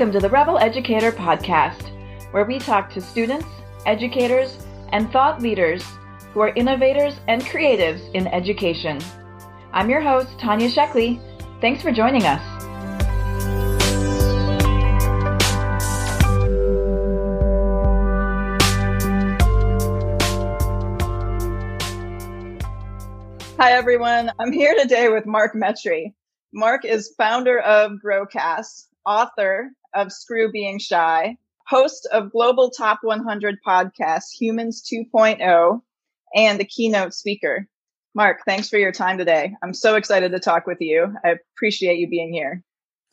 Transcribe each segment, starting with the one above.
Welcome to the Rebel Educator Podcast, where we talk to students, educators, and thought leaders who are innovators and creatives in education. I'm your host, Tanya Sheckley. Thanks for joining us. Hi, everyone. I'm here today with Mark Metry. Mark is founder of Growcast, author of Screw Being Shy, host of Global Top 100 podcast Humans 2.0, and the keynote speaker. Mark, thanks for your time today. I'm so excited to talk with you. I appreciate you being here.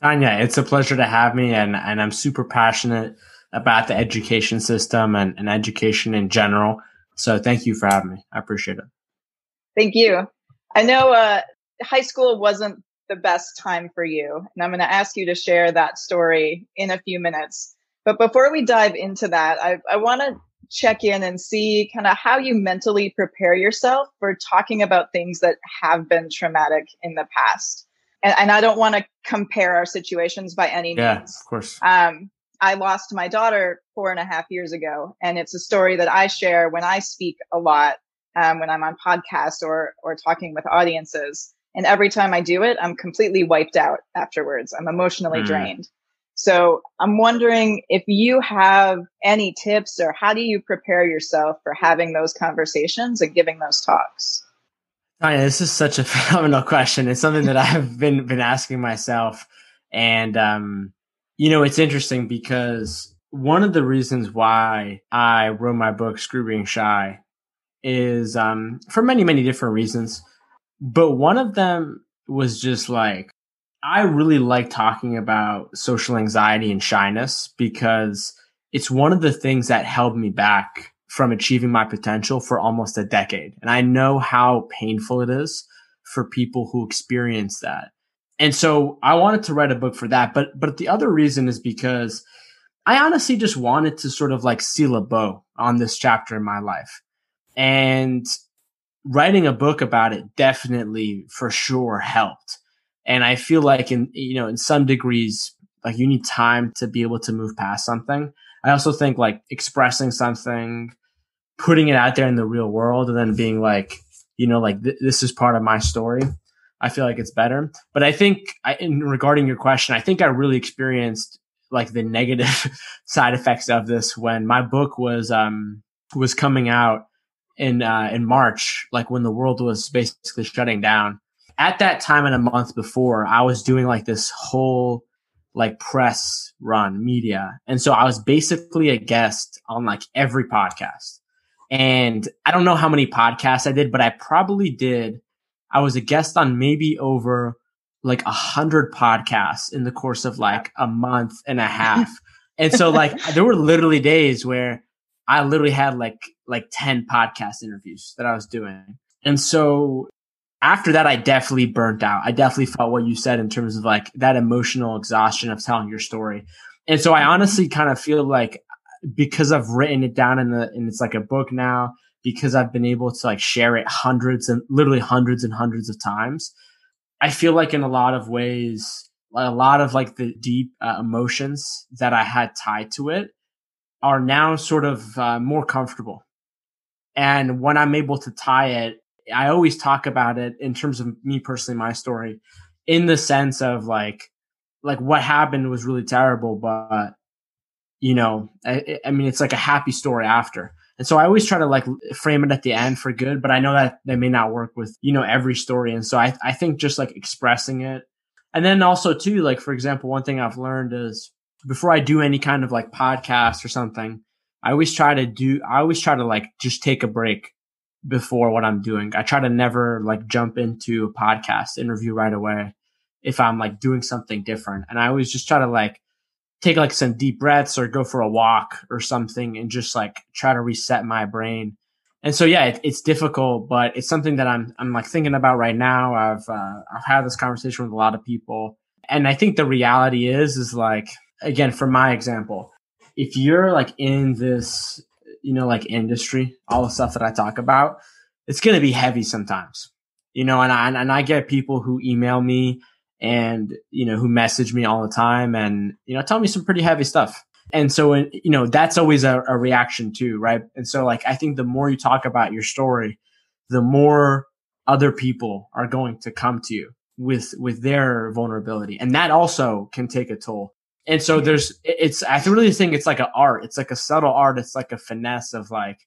Tanya, it's a pleasure to have me, and, and I'm super passionate about the education system and, and education in general. So thank you for having me. I appreciate it. Thank you. I know uh, high school wasn't the best time for you. And I'm going to ask you to share that story in a few minutes. But before we dive into that, I, I want to check in and see kind of how you mentally prepare yourself for talking about things that have been traumatic in the past. And, and I don't want to compare our situations by any means. yeah, of course. Um, I lost my daughter four and a half years ago, and it's a story that I share when I speak a lot, um, when I'm on podcasts or or talking with audiences. And every time I do it, I'm completely wiped out afterwards. I'm emotionally Mm. drained. So I'm wondering if you have any tips or how do you prepare yourself for having those conversations and giving those talks? Tanya, this is such a phenomenal question. It's something that I've been been asking myself, and um, you know, it's interesting because one of the reasons why I wrote my book "Screw Being Shy" is um, for many many different reasons, but one of them was just like I really like talking about social anxiety and shyness because it's one of the things that held me back from achieving my potential for almost a decade. And I know how painful it is for people who experience that. And so I wanted to write a book for that. But, but the other reason is because I honestly just wanted to sort of like seal a bow on this chapter in my life. And writing a book about it definitely for sure helped. And I feel like in, you know, in some degrees, like you need time to be able to move past something. I also think like expressing something, putting it out there in the real world and then being like, you know, like th- this is part of my story. I feel like it's better. But I think I, in regarding your question, I think I really experienced like the negative side effects of this when my book was, um, was coming out in, uh, in March, like when the world was basically shutting down. At that time and a month before, I was doing like this whole like press run media. And so I was basically a guest on like every podcast. And I don't know how many podcasts I did, but I probably did. I was a guest on maybe over like a hundred podcasts in the course of like a month and a half. and so like there were literally days where I literally had like like 10 podcast interviews that I was doing. And so after that, I definitely burnt out. I definitely felt what you said in terms of like that emotional exhaustion of telling your story. And so I honestly kind of feel like because I've written it down in the, and it's like a book now, because I've been able to like share it hundreds and literally hundreds and hundreds of times. I feel like in a lot of ways, a lot of like the deep uh, emotions that I had tied to it are now sort of uh, more comfortable. And when I'm able to tie it, I always talk about it in terms of me personally, my story, in the sense of like, like what happened was really terrible, but you know, I, I mean, it's like a happy story after. And so I always try to like frame it at the end for good, but I know that they may not work with, you know, every story. And so I, I think just like expressing it. And then also too, like, for example, one thing I've learned is before I do any kind of like podcast or something, I always try to do, I always try to like just take a break before what I'm doing. I try to never like jump into a podcast interview right away if I'm like doing something different. And I always just try to like take like some deep breaths or go for a walk or something and just like try to reset my brain. And so, yeah, it, it's difficult, but it's something that I'm, I'm like thinking about right now. I've, uh, I've had this conversation with a lot of people. And I think the reality is, is like, again, for my example, if you're like in this you know, like industry, all the stuff that I talk about, it's going to be heavy sometimes, you know, and I, and I get people who email me and you know who message me all the time and you know tell me some pretty heavy stuff. And so you know that's always a, a reaction too right? And so like i think the more you talk about your story the more other people are going to come to you with with their vulnerability. And that also can take a toll and so there's it's i really think it's like an art it's like a subtle art it's like a finesse of like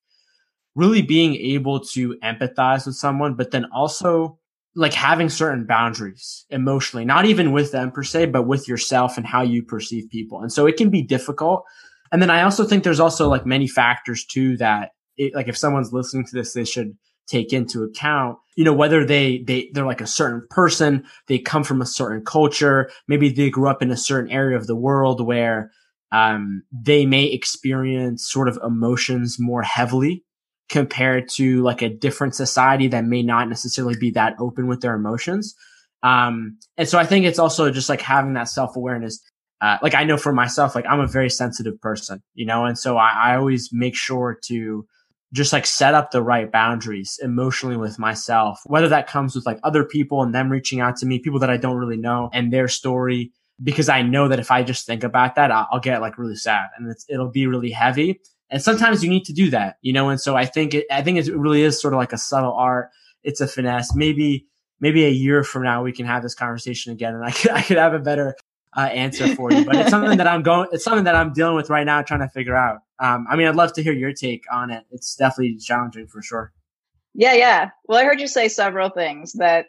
really being able to empathize with someone but then also like having certain boundaries emotionally, not even with them per se, but with yourself and how you perceive people. And so it can be difficult. And then I also think there's also like many factors too that it, like if someone's listening to this, they should take into account, you know, whether they, they, they're like a certain person, they come from a certain culture, maybe they grew up in a certain area of the world where, um, they may experience sort of emotions more heavily compared to like a different society that may not necessarily be that open with their emotions. Um, and so I think it's also just like having that self awareness. Uh, like I know for myself, like I'm a very sensitive person, you know, and so I, I always make sure to just like set up the right boundaries emotionally with myself, whether that comes with like other people and them reaching out to me, people that I don't really know and their story, because I know that if I just think about that, I'll, get like really sad and it'll be really heavy. And sometimes you need to do that, you know? And so I think it, I think it really is sort of like a subtle art. It's a finesse. Maybe, maybe a year from now we can have this conversation again and I could, I could have a better uh, answer for you, but it's something that I'm going, it's something that I'm dealing with right now, trying to figure out. Um, I mean, I'd love to hear your take on it. It's definitely challenging for sure. Yeah. Yeah. Well, I heard you say several things that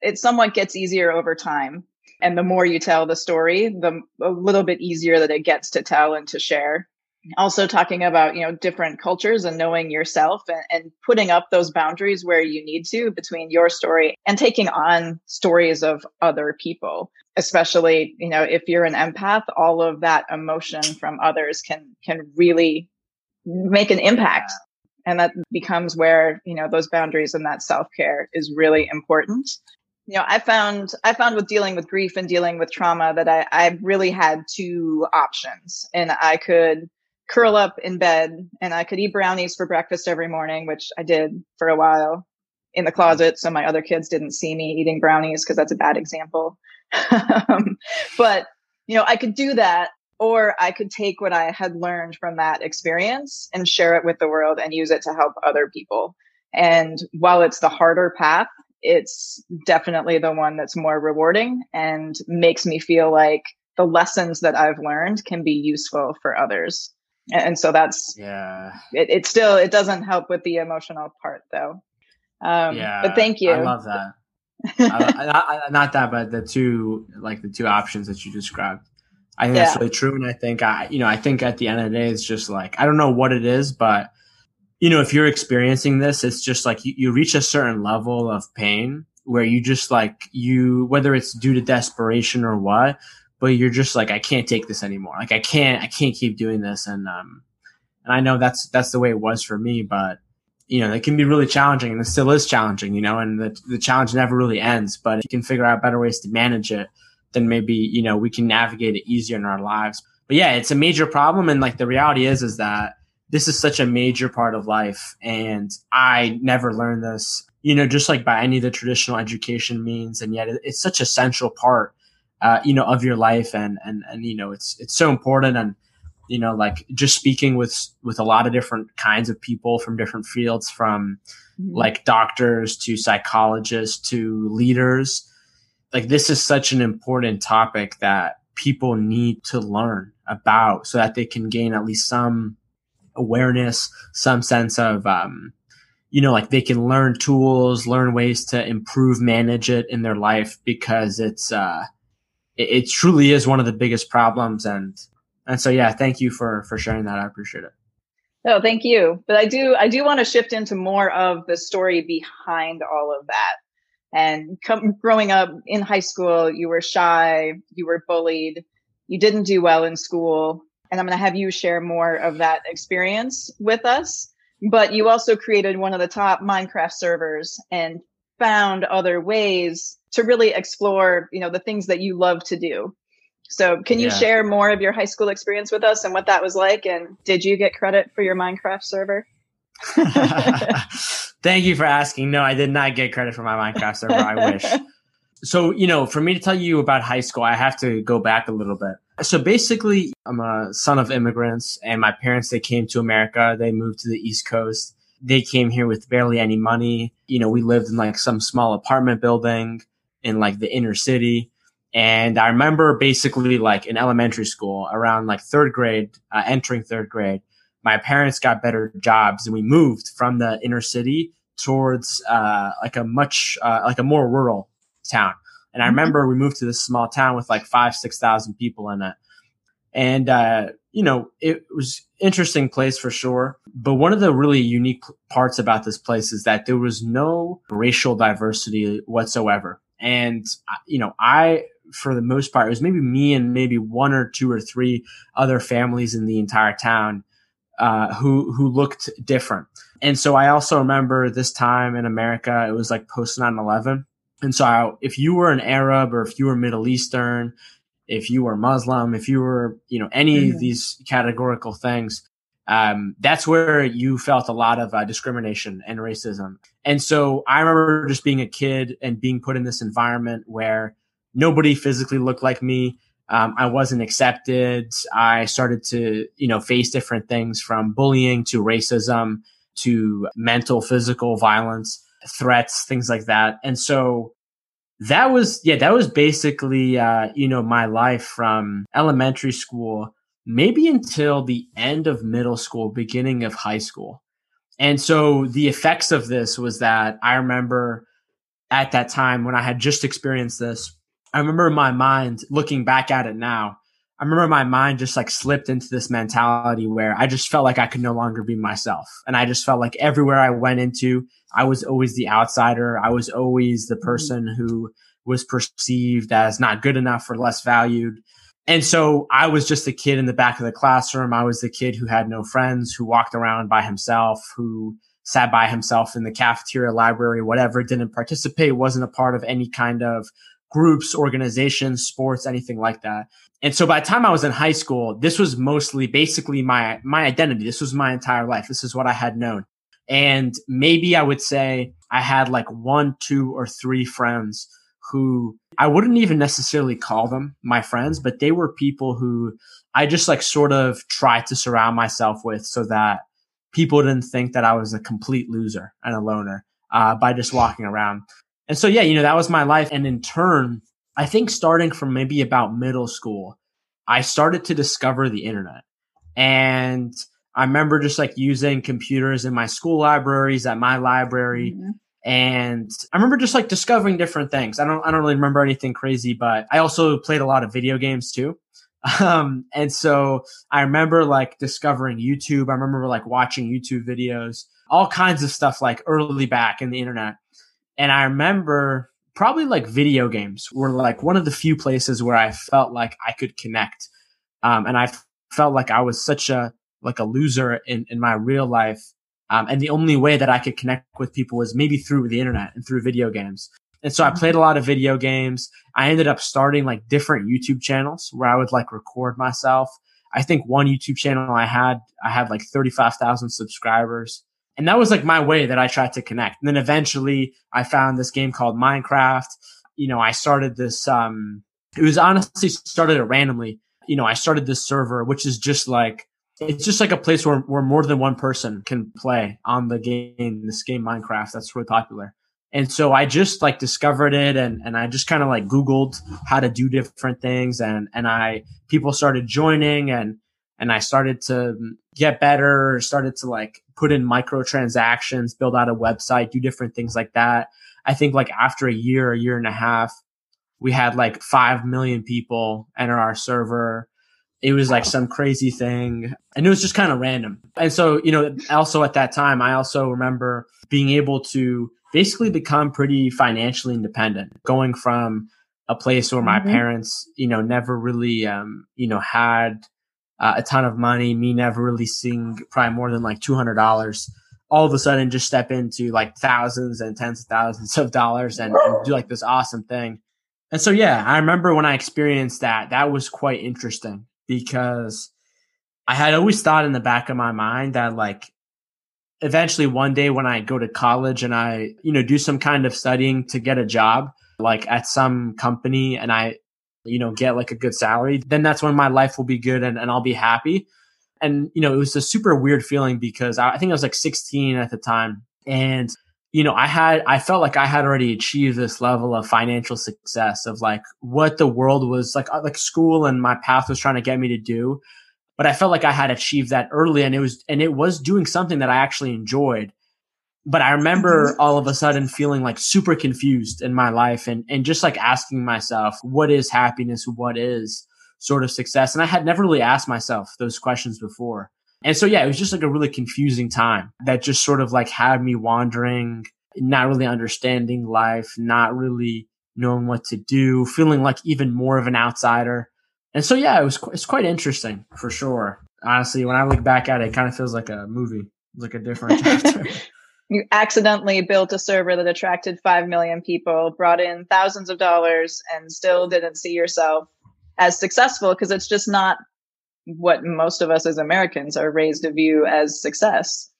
it somewhat gets easier over time. And the more you tell the story, the a little bit easier that it gets to tell and to share also talking about you know different cultures and knowing yourself and, and, putting up those boundaries where you need to between your story and taking on stories of other people especially you know if you're an empath all of that emotion from others can can really make an impact. And that becomes where you know those boundaries and that self-care is really important. You know i found i found with dealing with grief and dealing with trauma that i i really had two options and i could curl up in bed and I could eat brownies for breakfast every morning, which I did for a while in the closet. So my other kids didn't see me eating brownies because that's a bad example. um, but, you know, I could do that or I could take what I had learned from that experience and share it with the world and use it to help other people. And while it's the harder path, it's definitely the one that's more rewarding and makes me feel like the lessons that I've learned can be useful for others and so that's yeah. it, it still it doesn't help with the emotional part though. Um yeah but thank you. I love that. I, I, not that but the two like the two options that you described. I think yeah. that's really true and i think i you know i think at the end of the day it's just like i don't know what it is but you know if you're experiencing this it's just like you, you reach a certain level of pain where you just like you whether it's due to desperation or what but you're just like, I can't take this anymore. Like I can't, I can't keep doing this. And, um, and I know that's, that's the way it was for me, but you know, it can be really challenging and it still is challenging, you know, and the, the challenge never really ends, but you can figure out better ways to manage it, then maybe, you know, we can navigate it easier in our lives. But yeah, it's a major problem. And like the reality is, is that this is such a major part of life. And I never learned this, you know, just like by any of the traditional education means. And yet it's such a central part uh, you know, of your life. And, and, and, you know, it's, it's so important. And, you know, like just speaking with, with a lot of different kinds of people from different fields, from mm-hmm. like doctors to psychologists to leaders. Like this is such an important topic that people need to learn about so that they can gain at least some awareness, some sense of, um, you know, like they can learn tools, learn ways to improve, manage it in their life because it's, uh, it, it truly is one of the biggest problems. And, and so, yeah, thank you for, for sharing that. I appreciate it. No, thank you. But I do, I do want to shift into more of the story behind all of that. And come, growing up in high school, you were shy, you were bullied, you didn't do well in school. And I'm going to have you share more of that experience with us. But you also created one of the top Minecraft servers and found other ways to really explore, you know, the things that you love to do. So can you yeah. share more of your high school experience with us and what that was like? And did you get credit for your Minecraft server? Thank you for asking. No, I did not get credit for my Minecraft server. I wish. So, you know, for me to tell you about high school, I have to go back a little bit. So basically, I'm a son of immigrants and my parents, they came to America. They moved to the East Coast. They came here with barely any money. You know, we lived in like some small apartment building in like the inner city. And I remember basically like in elementary school around like third grade, uh, entering third grade, my parents got better jobs and we moved from the inner city towards uh, like a much uh, like a more rural town. And I mm-hmm. remember we moved to this small town with like five six thousand people in it, and uh, you know it was interesting place for sure. But one of the really unique parts about this place is that there was no racial diversity whatsoever. And uh, you know I for the most part it was maybe me and maybe one or two or three other families in the entire town uh, who who looked different. And so I also remember this time in America, it was like post 9-11. And so I, if you were an Arab or if you were Middle Eastern, if you were Muslim, if you were, you know, any mm-hmm. of these categorical things, um, that's where you felt a lot of uh, discrimination and racism. And so I remember just being a kid and being put in this environment where nobody physically looked like me. Um, I wasn't accepted. I started to, you know, face different things from bullying to racism to mental, physical violence, threats, things like that. And so that was, yeah, that was basically, uh, you know, my life from elementary school, maybe until the end of middle school, beginning of high school. And so the effects of this was that I remember at that time when I had just experienced this, I remember my mind looking back at it now. I remember my mind just like slipped into this mentality where I just felt like I could no longer be myself. And I just felt like everywhere I went into, I was always the outsider. I was always the mm-hmm. person who was perceived as not good enough or less valued. And so I was just a kid in the back of the classroom. I was the kid who had no friends, who walked around by himself, who sat by himself in the cafeteria, library, whatever, didn't participate, wasn't a part of any kind of groups, organizations, sports, anything like that. And so by the time I was in high school, this was mostly basically my, my identity. This was my entire life. This is what I had known. And maybe I would say I had like one, two or three friends who I wouldn't even necessarily call them my friends, but they were people who I just like sort of tried to surround myself with so that people didn't think that I was a complete loser and a loner uh, by just walking around. And so, yeah, you know, that was my life. And in turn, I think starting from maybe about middle school, I started to discover the internet. And I remember just like using computers in my school libraries, at my library. Mm-hmm. And I remember just like discovering different things. I don't, I don't really remember anything crazy, but I also played a lot of video games too. Um, and so I remember like discovering YouTube. I remember like watching YouTube videos, all kinds of stuff like early back in the internet. And I remember probably like video games were like one of the few places where I felt like I could connect. Um, and I felt like I was such a, like a loser in, in my real life. Um, and the only way that I could connect with people was maybe through the internet and through video games. And so I mm-hmm. played a lot of video games. I ended up starting like different YouTube channels where I would like record myself. I think one YouTube channel I had, I had like 35,000 subscribers. And that was like my way that I tried to connect. And then eventually I found this game called Minecraft. You know, I started this, um, it was honestly started it randomly. You know, I started this server, which is just like, it's just like a place where, where more than one person can play on the game, this game Minecraft. That's really popular. And so I just like discovered it and, and I just kind of like Googled how to do different things and, and I, people started joining and, and I started to get better, started to like put in microtransactions, build out a website, do different things like that. I think like after a year, a year and a half, we had like 5 million people enter our server. It was like some crazy thing and it was just kind of random. And so, you know, also at that time, I also remember being able to basically become pretty financially independent, going from a place where my mm-hmm. parents, you know, never really, um, you know, had uh, a ton of money, me never really seeing probably more than like $200, all of a sudden just step into like thousands and tens of thousands of dollars and, and do like this awesome thing. And so, yeah, I remember when I experienced that, that was quite interesting because I had always thought in the back of my mind that like eventually one day when I go to college and I, you know, do some kind of studying to get a job, like at some company and I, you know, get like a good salary, then that's when my life will be good and, and I'll be happy. And, you know, it was a super weird feeling because I, I think I was like 16 at the time. And, you know, I had, I felt like I had already achieved this level of financial success of like what the world was like, uh, like school and my path was trying to get me to do. But I felt like I had achieved that early and it was, and it was doing something that I actually enjoyed but I remember mm-hmm. all of a sudden feeling like super confused in my life and, and just like asking myself, what is happiness? What is sort of success? And I had never really asked myself those questions before. And so, yeah, it was just like a really confusing time that just sort of like had me wandering, not really understanding life, not really knowing what to do, feeling like even more of an outsider. And so, yeah, it was, it's quite interesting for sure. Honestly, when I look back at it, it kind of feels like a movie, like a different chapter. you accidentally built a server that attracted 5 million people, brought in thousands of dollars, and still didn't see yourself as successful because it's just not what most of us as Americans are raised to view as success.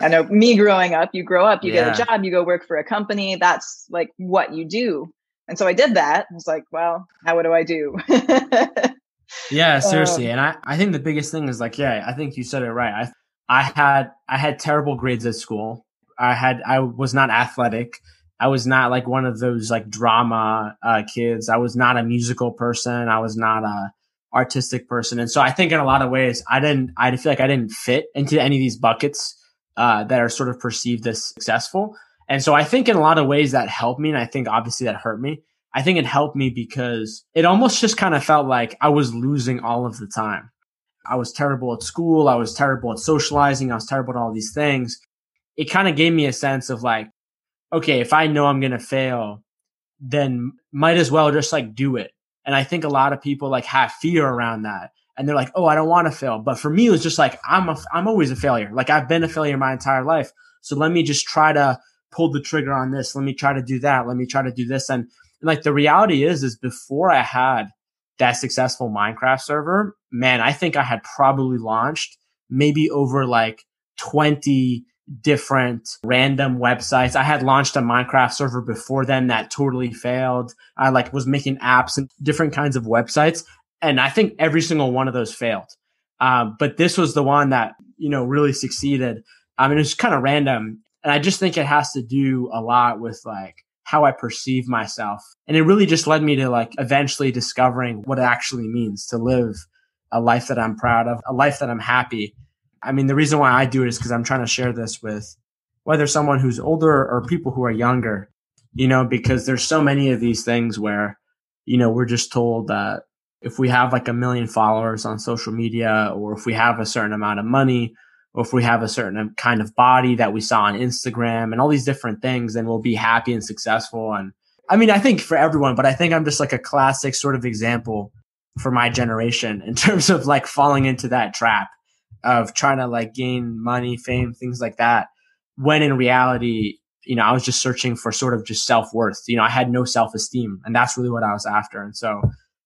I know me growing up, you grow up, you yeah. get a job, you go work for a company. That's like what you do. And so I did that. I was like, well, how what do I do? yeah, seriously. Um, and I, I think the biggest thing is like, yeah, I think you said it right. I I had I had terrible grades at school. I had I was not athletic. I was not like one of those like drama uh, kids. I was not a musical person. I was not a artistic person. And so I think in a lot of ways, I didn't. I feel like I didn't fit into any of these buckets uh, that are sort of perceived as successful. And so I think in a lot of ways that helped me, and I think obviously that hurt me. I think it helped me because it almost just kind of felt like I was losing all of the time. I was terrible at school. I was terrible at socializing. I was terrible at all these things it kind of gave me a sense of like, okay, if I know I'm going to fail, then might as well just like do it. And I think a lot of people like have fear around that. And they're like, oh, I don't want to fail. But for me, it was just like, I'm a, I'm always a failure. Like I've been a failure my entire life. So let me just try to pull the trigger on this. Let me try to do that. Let me try to do this. And, and like the reality is, is before I had that successful Minecraft server, man, I think I had probably launched maybe over like 20 different random websites. I had launched a Minecraft server before then that totally failed. I like was making apps and different kinds of websites. And I think every single one of those failed. Um, but this was the one that, you know, really succeeded. I mean, it's kind of random. And I just think it has to do a lot with like how I perceive myself. And it really just led me to like eventually discovering what it actually means to live a life that I'm proud of, a life that I'm happy I mean, the reason why I do it is because I'm trying to share this with whether someone who's older or people who are younger, you know, because there's so many of these things where, you know, we're just told that if we have like a million followers on social media or if we have a certain amount of money or if we have a certain kind of body that we saw on Instagram and all these different things, then we'll be happy and successful. And I mean, I think for everyone, but I think I'm just like a classic sort of example for my generation in terms of like falling into that trap of trying to like gain money, fame, things like that. When in reality, you know, I was just searching for sort of just self worth. You know, I had no self esteem and that's really what I was after. And so,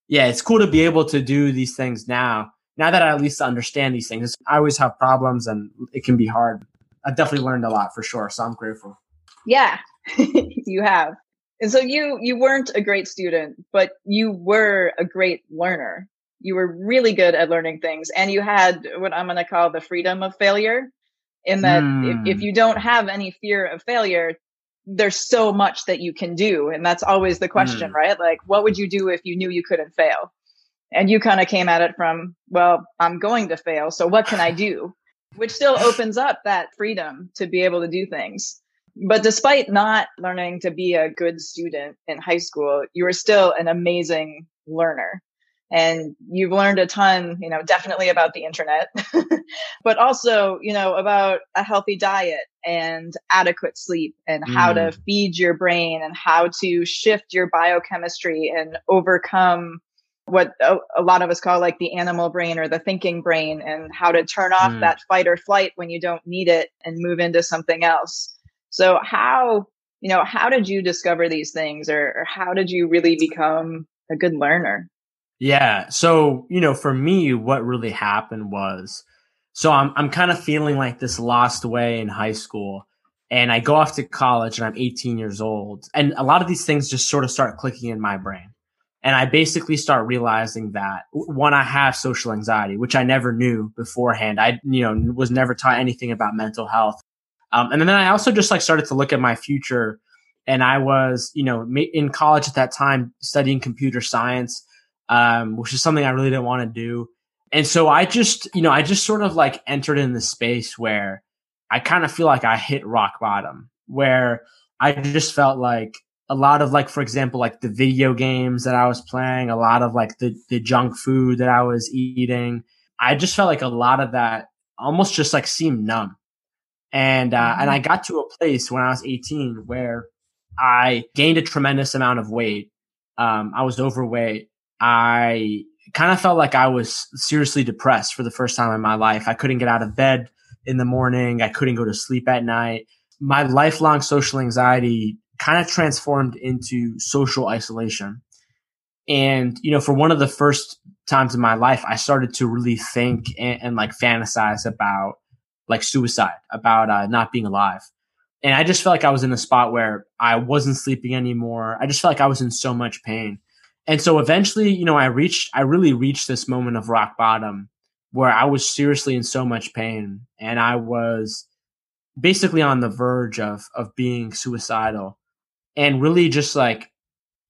yeah, it's cool to be able to do these things now. Now that I at least understand these things, I always have problems and it can be hard. I've definitely learned a lot for sure. So I'm grateful. Yeah, you have. And so you you weren't a great student, but you were a great learner you were really good at learning things and you had what I'm going to call the freedom of failure in that mm. if, if hmm. you don't have any fear of failure, there's so much that you can do. And that's always the question, mm. right? Like, what would you do if you knew you couldn't fail? And you kind of came at it from, well, I'm going to fail. So what can I do? Which still opens up that freedom to be able to do things. But despite not learning to be a good student in high school, you were still an amazing learner and you've learned a ton, you know, definitely about the internet, but also, you know, about a healthy diet and adequate sleep and mm. how to mm. feed your brain and how to shift your biochemistry and overcome what a, a, lot of us call like the animal brain or the thinking brain and how to turn off mm. that fight or flight when you don't need it and move into something else. So how, you know, how did you discover these things or, or how did you really become a good learner? Yeah. So, you know, for me, what really happened was so I'm I'm kind of feeling like this lost way in high school. and I go off to college and I'm 18 years old. And a lot of these things just sort of start clicking in my brain. And I basically start realizing that one, I have social anxiety, which I never knew beforehand. I, you know, was never taught anything about mental health. Um, and then I also just like started to look at my future and I was, you know, in college at that time studying computer science, um, which is something I really didn't want to do. And so I just, you know, I just sort of like entered in the space where I kind of feel like I hit rock bottom, where I just felt like a lot of like, for example, like the video games that I was playing, a lot of like the, the junk food that I was eating. I just felt like a lot of that almost just like seemed numb. And, uh, mm-hmm. and I got to a place when I was 18 where I gained a tremendous amount of weight. Um, I was overweight. I kind of felt like I was seriously depressed for the first time in my life. I couldn't get out of bed in the morning. I couldn't go to sleep at night. My lifelong social anxiety kind of transformed into social isolation. And, you know, for one of the first times in my life, I started to really think and, and like fantasize about like suicide, about uh, not being alive. And I just felt like I was in a spot where I wasn't sleeping anymore. I just felt like I was in so much pain. And so eventually, you know, I reached, I really reached this moment of rock bottom where I was seriously in so much pain and I was basically on the verge of, of being suicidal and really just like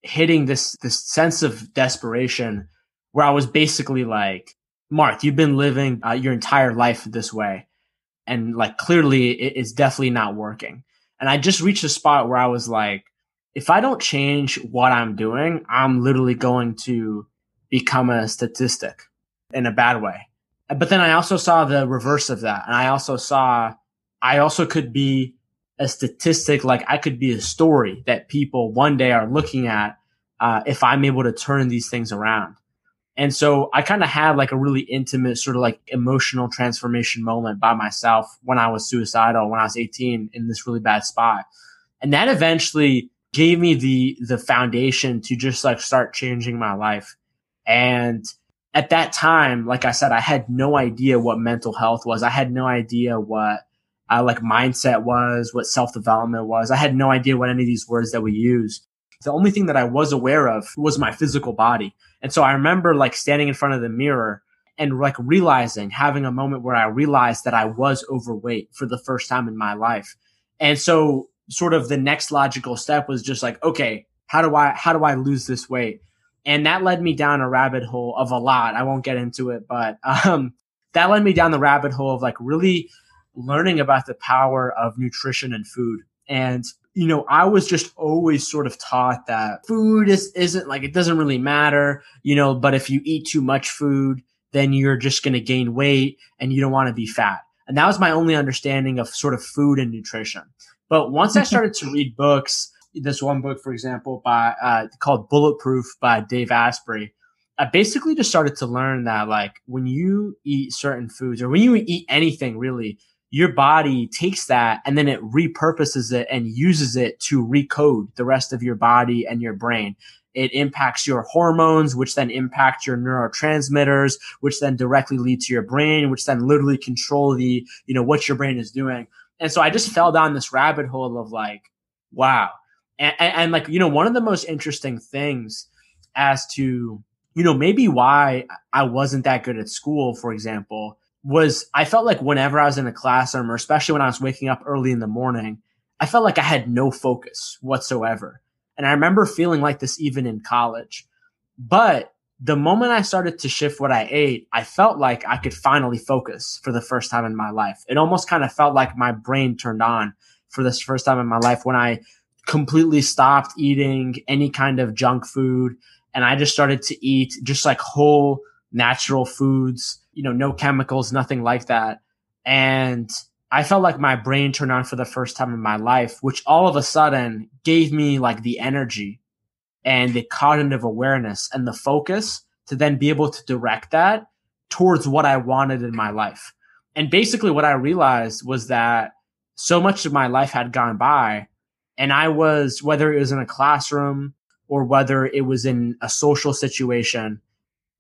hitting this, this sense of desperation where I was basically like, Mark, you've been living uh, your entire life this way. And like clearly it is definitely not working. And I just reached a spot where I was like, if I don't change what I'm doing, I'm literally going to become a statistic in a bad way. But then I also saw the reverse of that. And I also saw, I also could be a statistic, like I could be a story that people one day are looking at uh, if I'm able to turn these things around. And so I kind of had like a really intimate sort of like emotional transformation moment by myself when I was suicidal, when I was 18 in this really bad spot. And that eventually gave me the the foundation to just like start changing my life. And at that time, like I said, I had no idea what mental health was. I had no idea what uh, like mindset was, what self development was. I had no idea what any of these words that we use. The only thing that I was aware of was my physical body. And so I remember like standing in front of the mirror and like realizing, having a moment where I realized that I was overweight for the first time in my life. And so sort of the next logical step was just like, okay, how do I, how do I lose this weight? And that led me down a rabbit hole of a lot. I won't get into it, but, um, that led me down the rabbit hole of like really learning about the power of nutrition and food. And, you know, I was just always sort of taught that food is, isn't like, it doesn't really matter, you know, but if you eat too much food, then you're just going to gain weight and you don't want to be fat. And that was my only understanding of sort of food and nutrition. But once I started to read books, this one book, for example, by uh, called Bulletproof by Dave Asprey, I basically just started to learn that like when you eat certain foods or when you eat anything really, your body takes that and then it repurposes it and uses it to recode the rest of your body and your brain. It impacts your hormones, which then impact your neurotransmitters, which then directly lead to your brain, which then literally control the, you know, what your brain is doing. And so I just fell down this rabbit hole of like, wow. And, and, and, like, you know, one of the most interesting things as to, you know, maybe why I wasn't that good at school, for example, was I felt like whenever I was in a classroom or especially when I was waking up early in the morning, I felt like I had no focus whatsoever. And I remember feeling like this even in college. But the moment I started to shift what I ate, I felt like I could finally focus for the first time in my life. It almost kind of felt like my brain turned on for this first time in my life when I completely stopped eating any kind of junk food and I just started to eat just like whole natural foods, you know, no chemicals, nothing like that. And I felt like my brain turned on for the first time in my life, which all of a sudden gave me like the energy and the cognitive awareness and the focus to then be able to direct that towards what I wanted in my life. And basically what I realized was that so much of my life had gone by and I was, whether it was in a classroom or whether it was in a social situation,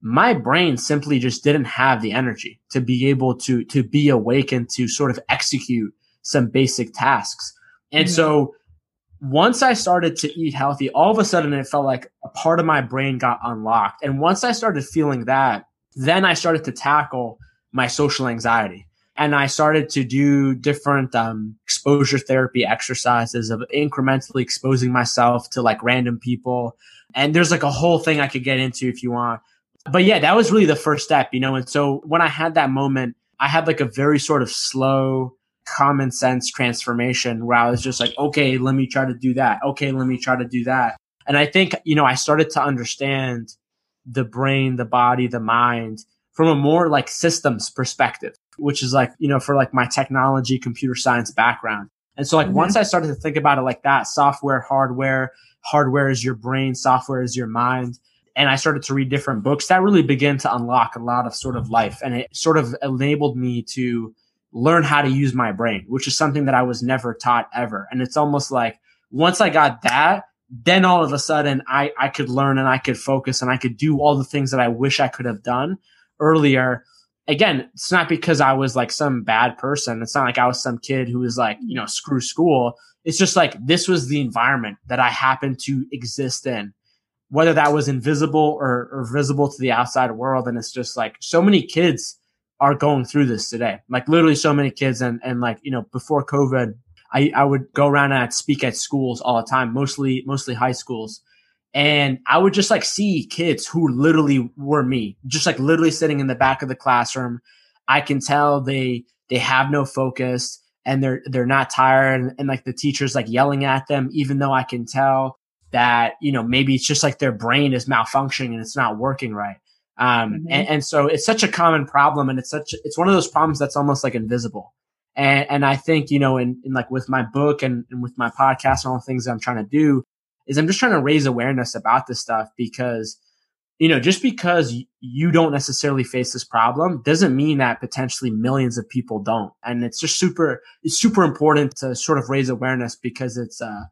my brain simply just didn't have the energy to be able to, to be awakened to sort of execute some basic tasks. And mm-hmm. so once I started to eat healthy, all of a sudden it felt like a part of my brain got unlocked. And once I started feeling that, then I started to tackle my social anxiety. And I started to do different um, exposure therapy exercises of incrementally exposing myself to like random people. And there's like a whole thing I could get into if you want. But yeah, that was really the first step, you know. And so when I had that moment, I had like a very sort of slow, common sense transformation where I was just like, okay, let me try to do that. Okay, let me try to do that. And I think, you know, I started to understand the brain, the body, the mind from a more like systems perspective, which is like, you know, for like my technology, computer science background. And so like mm-hmm. once I started to think about it like that, software, hardware, hardware is your brain, software is your mind. And I started to read different books that really began to unlock a lot of sort of life. And it sort of enabled me to learn how to use my brain, which is something that I was never taught ever. And it's almost like once I got that, then all of a sudden I, I could learn and I could focus and I could do all the things that I wish I could have done earlier. Again, it's not because I was like some bad person. It's not like I was some kid who was like, you know, screw school. It's just like this was the environment that I happened to exist in, whether that was invisible or, or visible to the outside world. And it's just like so many kids are going through this today. Like literally so many kids and, and like, you know, before COVID, I, I would go around and I'd speak at schools all the time, mostly, mostly high schools. And I would just like see kids who literally were me, just like literally sitting in the back of the classroom. I can tell they, they have no focus and they're, they're not tired. And, and like the teacher's like yelling at them, even though I can tell that, you know, maybe it's just like their brain is malfunctioning and it's not working right. Um, mm-hmm. and, and, so it's such a common problem and it's such, it's one of those problems that's almost like invisible. And, and I think, you know, in, in like with my book and, and with my podcast and all the things that I'm trying to do is I'm just trying to raise awareness about this stuff because, you know, just because you don't necessarily face this problem doesn't mean that potentially millions of people don't. And it's just super, it's super important to sort of raise awareness because it's, uh,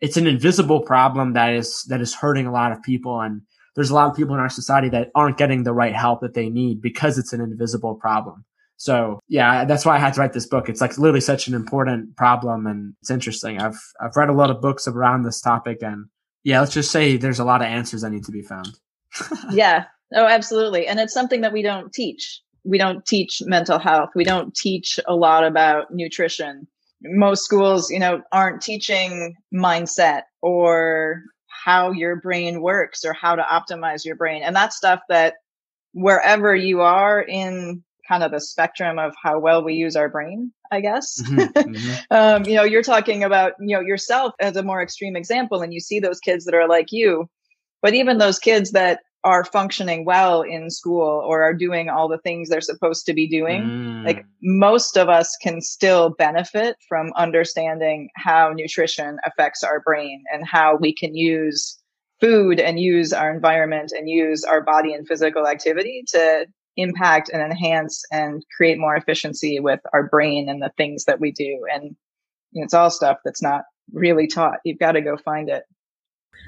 it's an invisible problem that is, that is hurting a lot of people. And, there's a lot of people in our society that aren't getting the right help that they need because it's an invisible problem. So yeah, that's why I had to write this book. It's like literally such an important problem and it's interesting. I've, I've read a lot of books around this topic and yeah, let's just say there's a lot of answers that need to be found. yeah. Oh, absolutely. And it's something that we don't teach. We don't teach mental health. We don't teach a lot about nutrition. Most schools, you know, aren't teaching mindset or how your brain works or how to optimize your brain. And that's stuff that wherever you are in kind of the spectrum of how well we use our brain, I guess. Mm-hmm, mm-hmm. um, you know, you're talking about, you know, yourself as a more extreme example, and you see those kids that are like you. But even those kids that are functioning well in school or are doing all the things they're supposed to be doing. Mm. Like most of us can still benefit from understanding how nutrition affects our brain and how we can use food and use our environment and use our body and physical activity to impact and enhance and create more efficiency with our brain and the things that we do. And it's all stuff that's not really taught. You've got to go find it.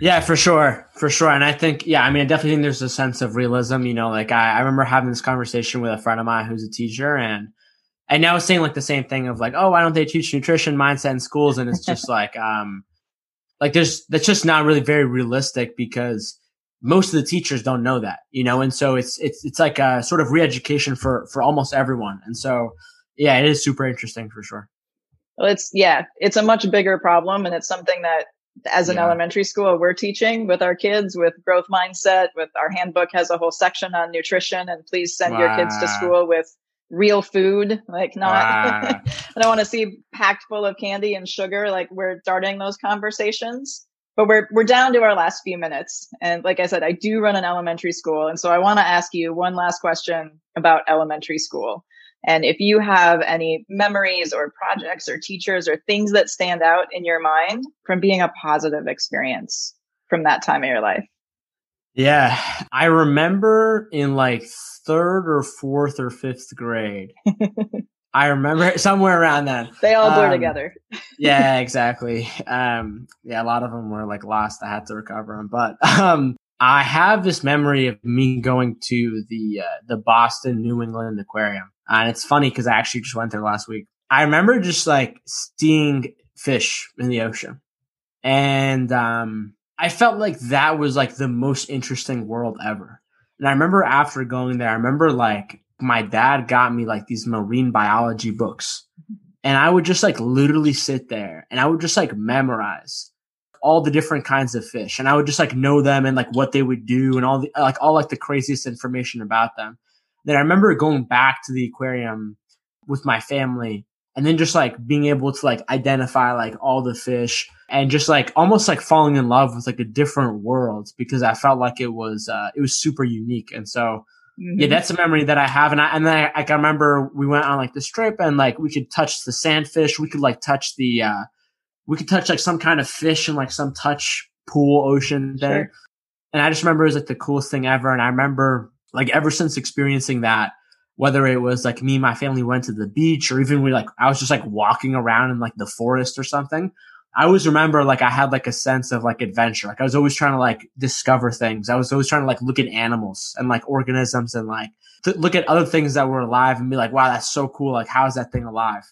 Yeah, for sure. For sure. And I think, yeah, I mean, I definitely think there's a sense of realism. You know, like I, I remember having this conversation with a friend of mine who's a teacher and, and now saying like the same thing of like, oh, why don't they teach nutrition mindset in schools? And it's just like, um, like there's, that's just not really very realistic because most of the teachers don't know that, you know? And so it's, it's, it's like a sort of re-education for, for almost everyone. And so, yeah, it is super interesting for sure. Well, it's, yeah, it's a much bigger problem and it's something that as an yeah. elementary school we're teaching with our kids with growth mindset with our handbook has a whole section on nutrition and please send wow. your kids to school with real food like not wow. i don't want to see packed full of candy and sugar like we're starting those conversations but we're we're down to our last few minutes and like i said i do run an elementary school and so i want to ask you one last question about elementary school and if you have any memories or projects or teachers or things that stand out in your mind from being a positive experience from that time of your life. Yeah. I remember in like third or fourth or fifth grade. I remember somewhere around then. They all blur um, together. yeah, exactly. Um, yeah, a lot of them were like lost. I had to recover them, but um, I have this memory of me going to the uh, the Boston New England Aquarium, and it's funny because I actually just went there last week. I remember just like seeing fish in the ocean. And um, I felt like that was like the most interesting world ever. And I remember after going there, I remember like my dad got me like these marine biology books. And I would just like literally sit there and I would just like memorize all the different kinds of fish and I would just like know them and like what they would do and all the like all like the craziest information about them. Then I remember going back to the aquarium with my family and then just like being able to like identify like all the fish and just like almost like falling in love with like a different world because I felt like it was uh it was super unique. And so mm-hmm. yeah that's a memory that I have. And I and then I, I remember we went on like this trip and like we could touch the sandfish. We could like touch the uh we could touch like some kind of fish in like some touch pool ocean there sure. and I just remember it was like the coolest thing ever. And I remember like ever since experiencing that whether it was like me and my family went to the beach or even we like I was just like walking around in like the forest or something. I always remember like I had like a sense of like adventure. Like I was always trying to like discover things. I was always trying to like look at animals and like organisms and like to look at other things that were alive and be like, wow, that's so cool. Like how is that thing alive?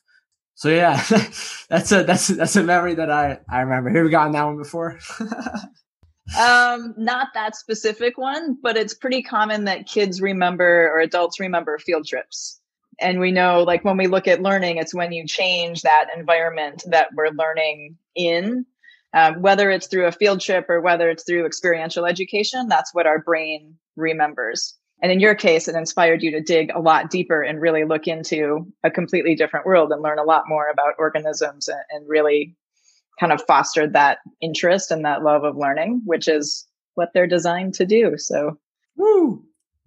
So yeah, that's a that's that's a memory that I I remember. Have we gotten that one before? um, not that specific one, but it's pretty common that kids remember or adults remember field trips. And we know, like, when we look at learning, it's when you change that environment that we're learning in, um, whether it's through a field trip or whether it's through experiential education, that's what our brain remembers. And in your case, it inspired you to dig a lot deeper and really look into a completely different world and learn a lot more about organisms and, and really kind of fostered that interest and that love of learning, which is what they're designed to do. So, woo!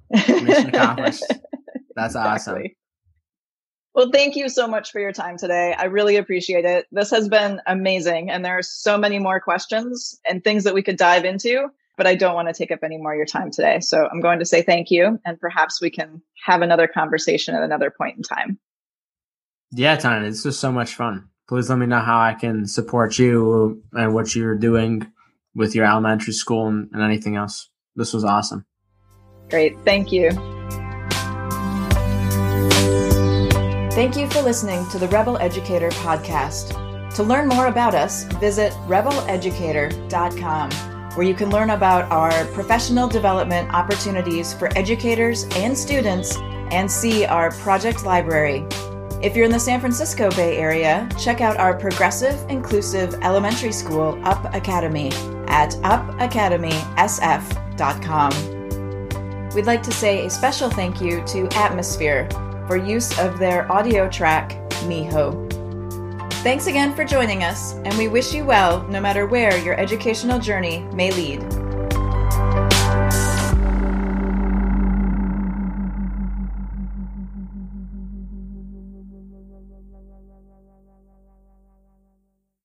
Mission accomplished. That's exactly. awesome. Well, thank you so much for your time today. I really appreciate it. This has been amazing. And there are so many more questions and things that we could dive into, but I don't want to take up any more of your time today. So I'm going to say thank you. And perhaps we can have another conversation at another point in time. Yeah, Tanya, this was so much fun please let me know how I can support you and what you're doing with your elementary school and, and anything else. This was awesome. Great. Thank you. Thank you for listening to the Rebel Educator podcast. To learn more about us, visit rebeleducator.com, where you can learn about our professional development opportunities for educators and students and see our project library. If you're in the San Francisco Bay Area, check out our progressive, inclusive elementary school, Up Academy, at upacademysf.com. We'd like to say a special thank you to Atmosphere for use of their audio track, Miho. Thanks again for joining us, and we wish you well no matter where your educational journey may lead.